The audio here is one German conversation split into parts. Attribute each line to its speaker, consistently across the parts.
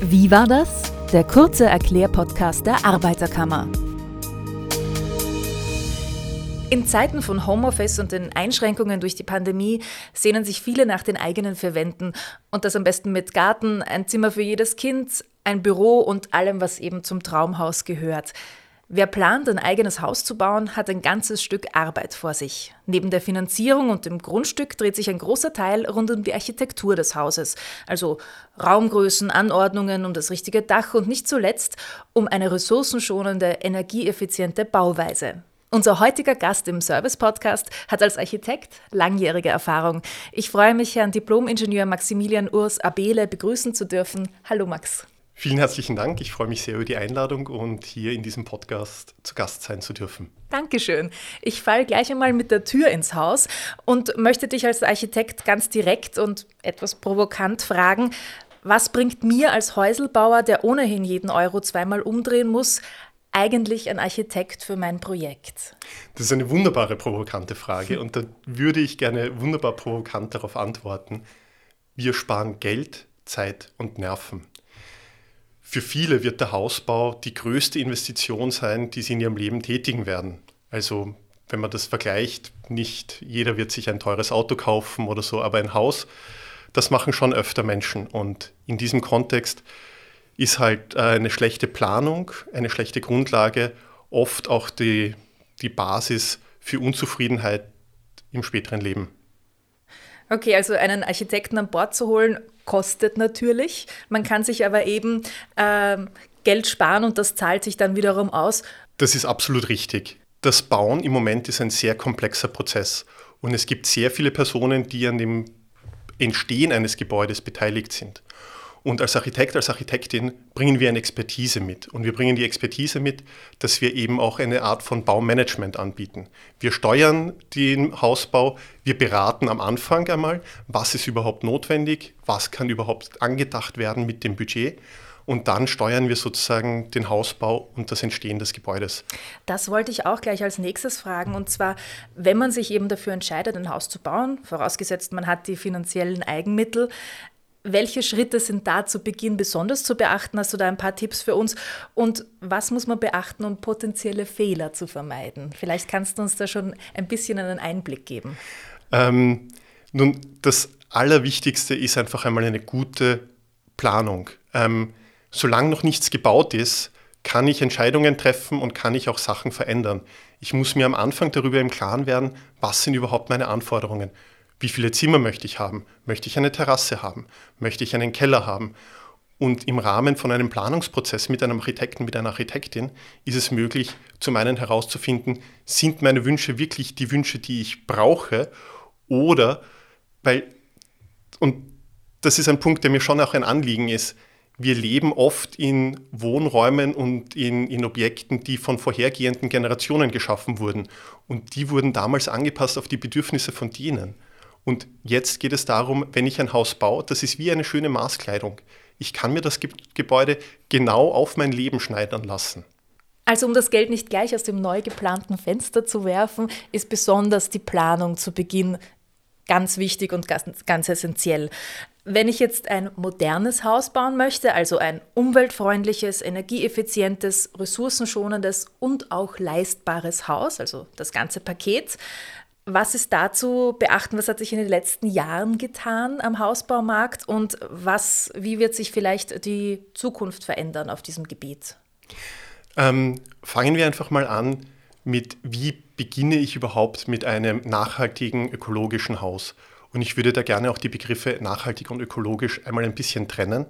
Speaker 1: Wie war das? Der kurze Erklärpodcast der Arbeiterkammer. In Zeiten von Homeoffice und den Einschränkungen durch die Pandemie sehnen sich viele nach den eigenen vier Wänden und das am besten mit Garten, ein Zimmer für jedes Kind, ein Büro und allem, was eben zum Traumhaus gehört. Wer plant, ein eigenes Haus zu bauen, hat ein ganzes Stück Arbeit vor sich. Neben der Finanzierung und dem Grundstück dreht sich ein großer Teil rund um die Architektur des Hauses, also Raumgrößen, Anordnungen, um das richtige Dach und nicht zuletzt um eine ressourcenschonende, energieeffiziente Bauweise. Unser heutiger Gast im Service-Podcast hat als Architekt langjährige Erfahrung. Ich freue mich, Herrn Diplom-Ingenieur Maximilian Urs Abele begrüßen zu dürfen. Hallo Max.
Speaker 2: Vielen herzlichen Dank. Ich freue mich sehr über die Einladung und hier in diesem Podcast zu Gast sein zu dürfen.
Speaker 1: Dankeschön. Ich falle gleich einmal mit der Tür ins Haus und möchte dich als Architekt ganz direkt und etwas provokant fragen, was bringt mir als Häuselbauer, der ohnehin jeden Euro zweimal umdrehen muss, eigentlich ein Architekt für mein Projekt?
Speaker 2: Das ist eine wunderbare provokante Frage und da würde ich gerne wunderbar provokant darauf antworten. Wir sparen Geld, Zeit und Nerven. Für viele wird der Hausbau die größte Investition sein, die sie in ihrem Leben tätigen werden. Also wenn man das vergleicht, nicht jeder wird sich ein teures Auto kaufen oder so, aber ein Haus, das machen schon öfter Menschen. Und in diesem Kontext ist halt äh, eine schlechte Planung, eine schlechte Grundlage oft auch die, die Basis für Unzufriedenheit im späteren Leben.
Speaker 1: Okay, also einen Architekten an Bord zu holen, kostet natürlich. Man kann sich aber eben äh, Geld sparen und das zahlt sich dann wiederum aus.
Speaker 2: Das ist absolut richtig. Das Bauen im Moment ist ein sehr komplexer Prozess und es gibt sehr viele Personen, die an dem Entstehen eines Gebäudes beteiligt sind. Und als Architekt, als Architektin bringen wir eine Expertise mit. Und wir bringen die Expertise mit, dass wir eben auch eine Art von Baumanagement anbieten. Wir steuern den Hausbau, wir beraten am Anfang einmal, was ist überhaupt notwendig, was kann überhaupt angedacht werden mit dem Budget. Und dann steuern wir sozusagen den Hausbau und das Entstehen des Gebäudes.
Speaker 1: Das wollte ich auch gleich als nächstes fragen. Und zwar, wenn man sich eben dafür entscheidet, ein Haus zu bauen, vorausgesetzt man hat die finanziellen Eigenmittel, welche Schritte sind da zu Beginn besonders zu beachten? Hast du da ein paar Tipps für uns? Und was muss man beachten, um potenzielle Fehler zu vermeiden? Vielleicht kannst du uns da schon ein bisschen einen Einblick geben.
Speaker 2: Ähm, nun, das Allerwichtigste ist einfach einmal eine gute Planung. Ähm, solange noch nichts gebaut ist, kann ich Entscheidungen treffen und kann ich auch Sachen verändern. Ich muss mir am Anfang darüber im Klaren werden, was sind überhaupt meine Anforderungen. Wie viele Zimmer möchte ich haben? Möchte ich eine Terrasse haben? Möchte ich einen Keller haben? Und im Rahmen von einem Planungsprozess mit einem Architekten, mit einer Architektin ist es möglich, zum einen herauszufinden, sind meine Wünsche wirklich die Wünsche, die ich brauche? Oder, weil, und das ist ein Punkt, der mir schon auch ein Anliegen ist, wir leben oft in Wohnräumen und in, in Objekten, die von vorhergehenden Generationen geschaffen wurden. Und die wurden damals angepasst auf die Bedürfnisse von denen. Und jetzt geht es darum, wenn ich ein Haus baue, das ist wie eine schöne Maßkleidung. Ich kann mir das Ge Gebäude genau auf mein Leben schneidern lassen.
Speaker 1: Also um das Geld nicht gleich aus dem neu geplanten Fenster zu werfen, ist besonders die Planung zu Beginn ganz wichtig und ganz, ganz essentiell. Wenn ich jetzt ein modernes Haus bauen möchte, also ein umweltfreundliches, energieeffizientes, ressourcenschonendes und auch leistbares Haus, also das ganze Paket, was ist dazu beachten? Was hat sich in den letzten Jahren getan am Hausbaumarkt und was, wie wird sich vielleicht die Zukunft verändern auf diesem Gebiet?
Speaker 2: Ähm, fangen wir einfach mal an mit, wie beginne ich überhaupt mit einem nachhaltigen ökologischen Haus? Und ich würde da gerne auch die Begriffe nachhaltig und ökologisch einmal ein bisschen trennen.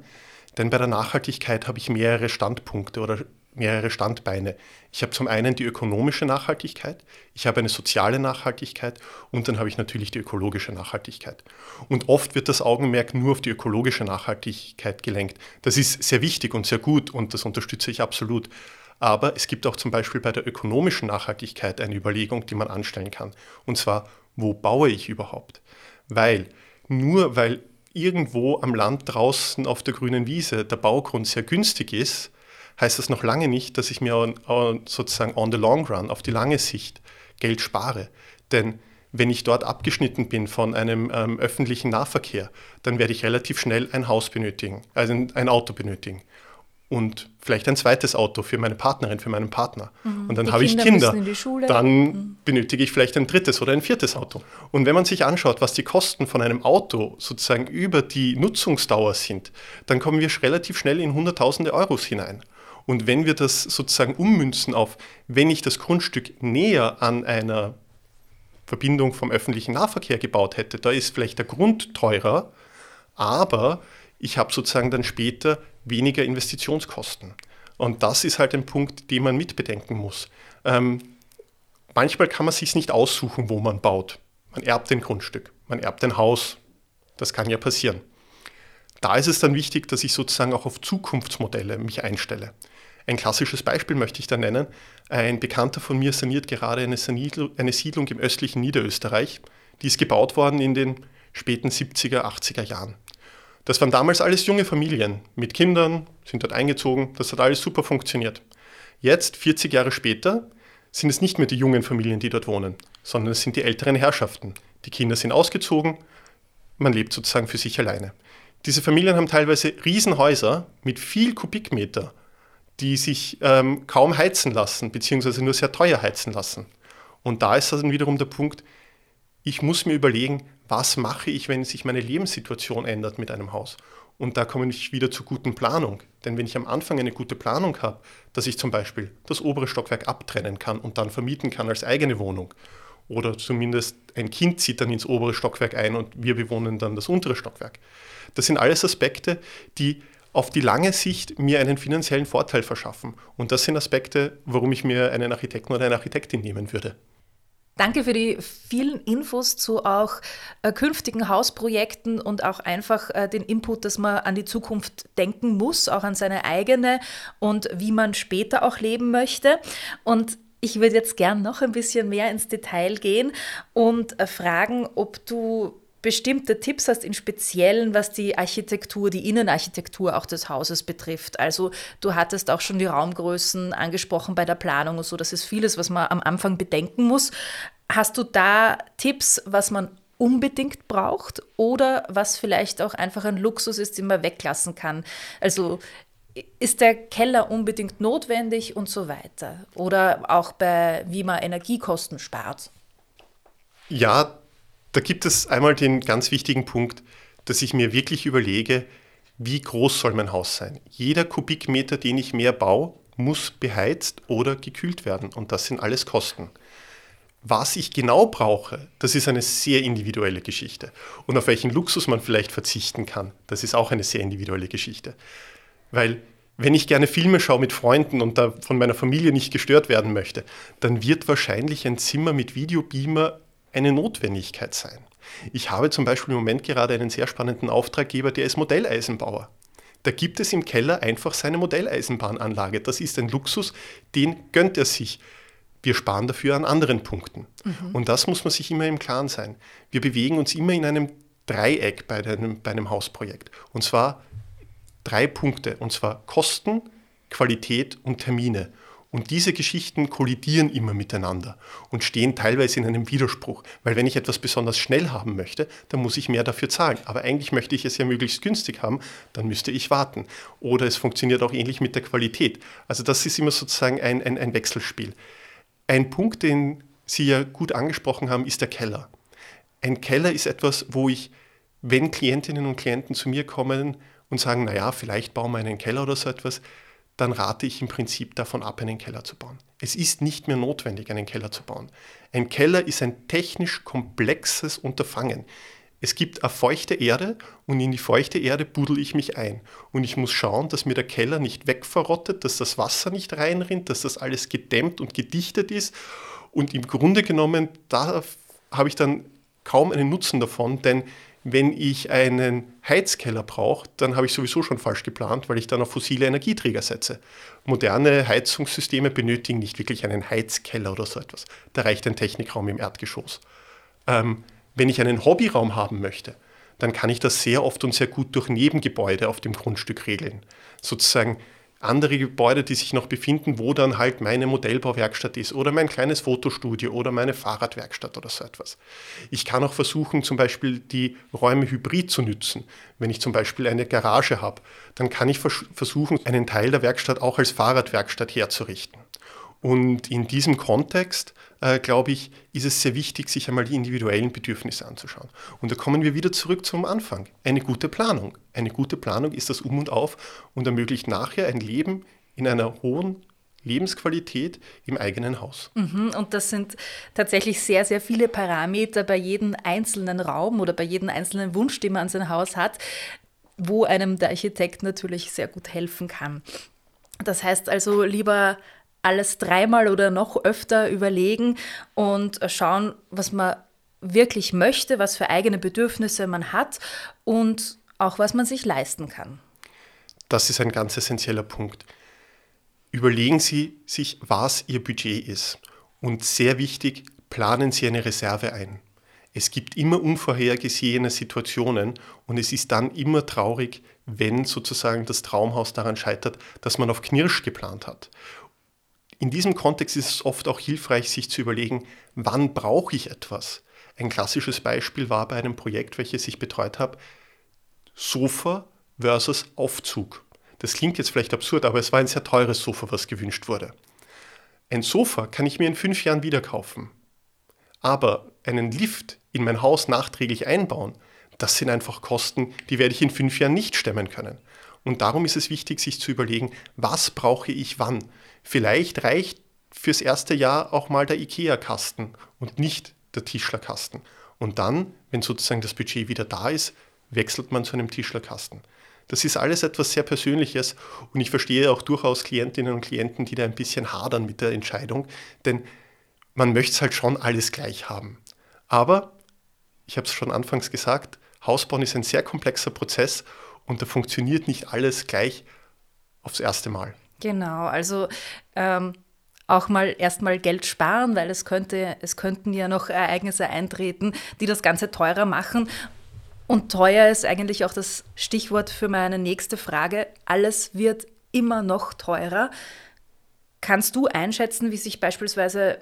Speaker 2: Denn bei der Nachhaltigkeit habe ich mehrere Standpunkte oder mehrere Standbeine. Ich habe zum einen die ökonomische Nachhaltigkeit, ich habe eine soziale Nachhaltigkeit und dann habe ich natürlich die ökologische Nachhaltigkeit. Und oft wird das Augenmerk nur auf die ökologische Nachhaltigkeit gelenkt. Das ist sehr wichtig und sehr gut und das unterstütze ich absolut. Aber es gibt auch zum Beispiel bei der ökonomischen Nachhaltigkeit eine Überlegung, die man anstellen kann. Und zwar, wo baue ich überhaupt? Weil nur weil irgendwo am Land draußen auf der grünen Wiese der Baugrund sehr günstig ist, heißt das noch lange nicht, dass ich mir sozusagen on the long run, auf die lange Sicht, Geld spare. Denn Wenn ich dort abgeschnitten bin von einem ähm, öffentlichen Nahverkehr, dann werde ich relativ schnell ein Haus benötigen, also ein Auto benötigen und vielleicht ein zweites Auto für meine Partnerin, für meinen Partner. Mhm. Und dann habe ich Kinder. Dann mhm. benötige ich vielleicht ein drittes oder ein viertes Auto. Und wenn man sich anschaut, was die Kosten von einem Auto sozusagen über die Nutzungsdauer sind, dann kommen wir relativ schnell in Hunderttausende Euros hinein. Und wenn wir das sozusagen ummünzen auf, wenn ich das Grundstück näher an einer Verbindung vom öffentlichen Nahverkehr gebaut hätte, da ist vielleicht der Grund teurer, aber ich habe sozusagen dann später weniger Investitionskosten. Und das ist halt ein Punkt, den man mitbedenken muss. Ähm, manchmal kann man sich nicht aussuchen, wo man baut. Man erbt ein Grundstück, man erbt ein Haus. Das kann ja passieren. Da ist es dann wichtig, dass ich sozusagen auch auf Zukunftsmodelle mich einstelle. Ein klassisches Beispiel möchte ich da nennen. Ein Bekannter von mir saniert gerade eine, eine Siedlung im östlichen Niederösterreich. Die ist gebaut worden in den späten 70er, 80er Jahren. Das waren damals alles junge Familien mit Kindern, sind dort eingezogen, das hat alles super funktioniert. Jetzt, 40 Jahre später, sind es nicht mehr die jungen Familien, die dort wohnen, sondern es sind die älteren Herrschaften. Die Kinder sind ausgezogen, man lebt sozusagen für sich alleine. Diese Familien haben teilweise Riesenhäuser mit viel Kubikmeter, die sich ähm, kaum heizen lassen, beziehungsweise nur sehr teuer heizen lassen. Und da ist dann wiederum der Punkt, ich muss mir überlegen, was mache ich, wenn sich meine Lebenssituation ändert mit einem Haus. Und da komme ich wieder zur guten Planung. Denn wenn ich am Anfang eine gute Planung habe, dass ich zum Beispiel das obere Stockwerk abtrennen kann und dann vermieten kann als eigene Wohnung, oder zumindest ein Kind zieht dann ins obere Stockwerk ein und wir bewohnen dann das untere Stockwerk. Das sind alles Aspekte, die auf die lange Sicht mir einen finanziellen Vorteil verschaffen. Und das sind Aspekte, warum ich mir einen Architekten oder eine Architektin nehmen würde.
Speaker 1: Danke für die vielen Infos zu auch äh, künftigen Hausprojekten und auch einfach äh, den Input, dass man an die Zukunft denken muss, auch an seine eigene und wie man später auch leben möchte. Und ich würde jetzt gern noch ein bisschen mehr ins Detail gehen und äh, fragen, ob du bestimmte Tipps hast in Speziellen, was die Architektur, die Innenarchitektur auch des Hauses betrifft. Also du hattest auch schon die Raumgrößen angesprochen bei der Planung und so. Das ist vieles, was man am Anfang bedenken muss. Hast du da Tipps, was man unbedingt braucht oder was vielleicht auch einfach ein Luxus ist, den man weglassen kann? Also ist der Keller unbedingt notwendig und so weiter? Oder auch bei, wie man Energiekosten spart?
Speaker 2: Ja, da gibt es einmal den ganz wichtigen Punkt, dass ich mir wirklich überlege, wie groß soll mein Haus sein. Jeder Kubikmeter, den ich mehr baue, muss beheizt oder gekühlt werden und das sind alles Kosten. Was ich genau brauche, das ist eine sehr individuelle Geschichte. Und auf welchen Luxus man vielleicht verzichten kann, das ist auch eine sehr individuelle Geschichte. Weil wenn ich gerne Filme schaue mit Freunden und da von meiner Familie nicht gestört werden möchte, dann wird wahrscheinlich ein Zimmer mit Videobeamer eine Notwendigkeit sein. Ich habe zum Beispiel im Moment gerade einen sehr spannenden Auftraggeber, der ist Modelleisenbauer. Da gibt es im Keller einfach seine Modelleisenbahnanlage. Das ist ein Luxus, den gönnt er sich. Wir sparen dafür an anderen Punkten. Mhm. Und das muss man sich immer im Klaren sein. Wir bewegen uns immer in einem Dreieck bei einem, bei einem Hausprojekt. Und zwar drei Punkte. Und zwar Kosten, Qualität und Termine. Und diese Geschichten kollidieren immer miteinander und stehen teilweise in einem Widerspruch. Weil wenn ich etwas besonders schnell haben möchte, dann muss ich mehr dafür zahlen. Aber eigentlich möchte ich es ja möglichst günstig haben, dann müsste ich warten. Oder es funktioniert auch ähnlich mit der Qualität. Also das ist immer sozusagen ein, ein, ein Wechselspiel. Ein Punkt, den Sie ja gut angesprochen haben, ist der Keller. Ein Keller ist etwas, wo ich, wenn Klientinnen und Klienten zu mir kommen und sagen, naja, vielleicht bauen wir einen Keller oder so etwas, dann rate ich im Prinzip davon ab, einen Keller zu bauen. Es ist nicht mehr notwendig, einen Keller zu bauen. Ein Keller ist ein technisch komplexes Unterfangen. Es gibt eine feuchte Erde und in die feuchte Erde buddel ich mich ein. Und ich muss schauen, dass mir der Keller nicht wegverrottet, dass das Wasser nicht reinrinnt, dass das alles gedämmt und gedichtet ist. Und im Grunde genommen, da habe ich dann kaum einen Nutzen davon, denn wenn ich einen Heizkeller brauche, dann habe ich sowieso schon falsch geplant, weil ich dann auf fossile Energieträger setze. Moderne Heizungssysteme benötigen nicht wirklich einen Heizkeller oder so etwas. Da reicht ein Technikraum im Erdgeschoss. Ähm, wenn ich einen Hobbyraum haben möchte, dann kann ich das sehr oft und sehr gut durch Nebengebäude auf dem Grundstück regeln. Sozusagen andere Gebäude, die sich noch befinden, wo dann halt meine Modellbauwerkstatt ist oder mein kleines Fotostudio oder meine Fahrradwerkstatt oder so etwas. Ich kann auch versuchen, zum Beispiel die Räume hybrid zu nützen. Wenn ich zum Beispiel eine Garage habe, dann kann ich vers versuchen, einen Teil der Werkstatt auch als Fahrradwerkstatt herzurichten. Und in diesem Kontext, äh, glaube ich, ist es sehr wichtig, sich einmal die individuellen Bedürfnisse anzuschauen. Und da kommen wir wieder zurück zum Anfang. Eine gute Planung. Eine gute Planung ist das Um und Auf und ermöglicht nachher ein Leben in einer hohen Lebensqualität im eigenen Haus.
Speaker 1: Mhm, und das sind tatsächlich sehr, sehr viele Parameter bei jedem einzelnen Raum oder bei jedem einzelnen Wunsch, den man an sein Haus hat, wo einem der Architekt natürlich sehr gut helfen kann. Das heißt also lieber alles dreimal oder noch öfter überlegen und schauen, was man wirklich möchte, was für eigene Bedürfnisse man hat und auch was man sich leisten kann.
Speaker 2: Das ist ein ganz essentieller Punkt. Überlegen Sie sich, was Ihr Budget ist. Und sehr wichtig, planen Sie eine Reserve ein. Es gibt immer unvorhergesehene Situationen und es ist dann immer traurig, wenn sozusagen das Traumhaus daran scheitert, dass man auf Knirsch geplant hat. In diesem Kontext ist es oft auch hilfreich, sich zu überlegen, wann brauche ich etwas. Ein klassisches Beispiel war bei einem Projekt, welches ich betreut habe, Sofa versus Aufzug. Das klingt jetzt vielleicht absurd, aber es war ein sehr teures Sofa, was gewünscht wurde. Ein Sofa kann ich mir in fünf Jahren wieder kaufen. Aber einen Lift in mein Haus nachträglich einbauen, das sind einfach Kosten, die werde ich in fünf Jahren nicht stemmen können. Und darum ist es wichtig, sich zu überlegen, was brauche ich wann. Vielleicht reicht fürs erste Jahr auch mal der IKEA-Kasten und nicht der Tischlerkasten. Und dann, wenn sozusagen das Budget wieder da ist, wechselt man zu einem Tischlerkasten. Das ist alles etwas sehr Persönliches und ich verstehe auch durchaus Klientinnen und Klienten, die da ein bisschen hadern mit der Entscheidung, denn man möchte es halt schon alles gleich haben. Aber, ich habe es schon anfangs gesagt, Hausbauen ist ein sehr komplexer Prozess und da funktioniert nicht alles gleich aufs erste Mal.
Speaker 1: Genau, also ähm, auch mal erstmal Geld sparen, weil es könnte, es könnten ja noch Ereignisse eintreten, die das Ganze teurer machen. Und teuer ist eigentlich auch das Stichwort für meine nächste Frage. Alles wird immer noch teurer. Kannst du einschätzen, wie sich beispielsweise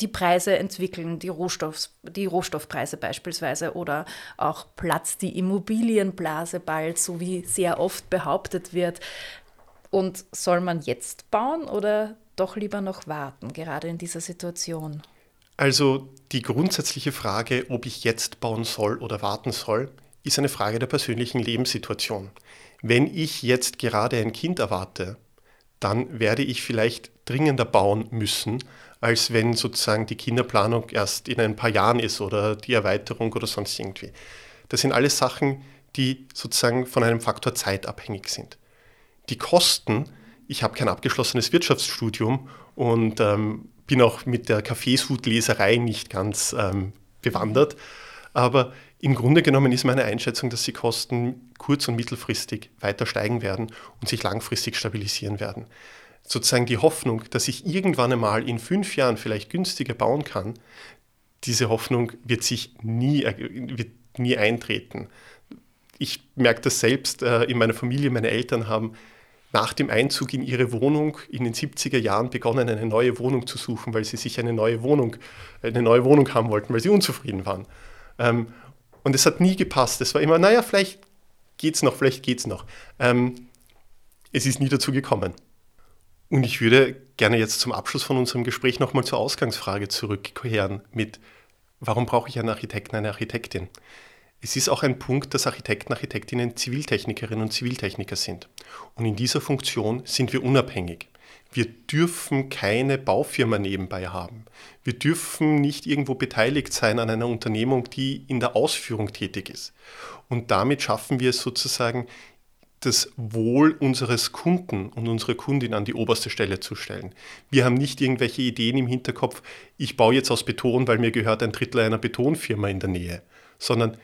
Speaker 1: die Preise entwickeln, die, Rohstoff, die Rohstoffpreise beispielsweise oder auch Platz die Immobilienblase bald, so wie sehr oft behauptet wird. Und soll man jetzt bauen oder doch lieber noch warten, gerade in dieser Situation?
Speaker 2: Also die grundsätzliche Frage, ob ich jetzt bauen soll oder warten soll, ist eine Frage der persönlichen Lebenssituation. Wenn ich jetzt gerade ein Kind erwarte, dann werde ich vielleicht dringender bauen müssen, als wenn sozusagen die Kinderplanung erst in ein paar Jahren ist oder die Erweiterung oder sonst irgendwie. Das sind alles Sachen, die sozusagen von einem Faktor Zeit abhängig sind. Die Kosten, ich habe kein abgeschlossenes Wirtschaftsstudium und ähm, bin auch mit der Kaffeeshutleserei nicht ganz ähm, bewandert, aber im Grunde genommen ist meine Einschätzung, dass die Kosten kurz- und mittelfristig weiter steigen werden und sich langfristig stabilisieren werden sozusagen die Hoffnung, dass ich irgendwann einmal in fünf Jahren vielleicht günstiger bauen kann, diese Hoffnung wird sich nie, wird nie eintreten. Ich merke das selbst äh, in meiner Familie. Meine Eltern haben nach dem Einzug in ihre Wohnung in den 70er Jahren begonnen, eine neue Wohnung zu suchen, weil sie sich eine neue Wohnung, eine neue Wohnung haben wollten, weil sie unzufrieden waren. Ähm, und es hat nie gepasst. Es war immer, naja, vielleicht geht es noch, vielleicht geht es noch. Ähm, es ist nie dazu gekommen. Und ich würde gerne jetzt zum Abschluss von unserem Gespräch nochmal zur Ausgangsfrage zurückkehren mit, warum brauche ich einen Architekten, eine Architektin? Es ist auch ein Punkt, dass Architekten, Architektinnen Ziviltechnikerinnen und Ziviltechniker sind. Und in dieser Funktion sind wir unabhängig. Wir dürfen keine Baufirma nebenbei haben. Wir dürfen nicht irgendwo beteiligt sein an einer Unternehmung, die in der Ausführung tätig ist. Und damit schaffen wir es sozusagen, das Wohl unseres Kunden und unserer Kundin an die oberste Stelle zu stellen. Wir haben nicht irgendwelche Ideen im Hinterkopf, ich baue jetzt aus Beton, weil mir gehört ein Drittel einer Betonfirma in der Nähe, sondern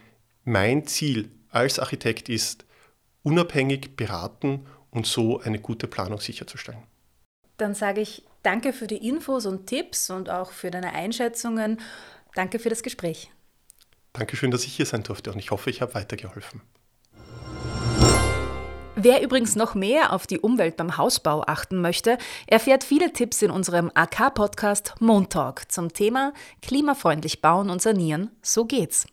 Speaker 2: mein Ziel als Architekt ist, unabhängig beraten und so eine gute Planung sicherzustellen.
Speaker 1: Dann sage ich danke für die Infos und Tipps und auch für deine Einschätzungen. Danke für das Gespräch.
Speaker 2: Dankeschön, dass ich hier sein durfte und ich hoffe, ich habe weitergeholfen.
Speaker 1: Wer übrigens noch mehr auf die Umwelt beim Hausbau achten möchte, erfährt viele Tipps in unserem AK-Podcast Montalk zum Thema klimafreundlich bauen und sanieren. So geht's.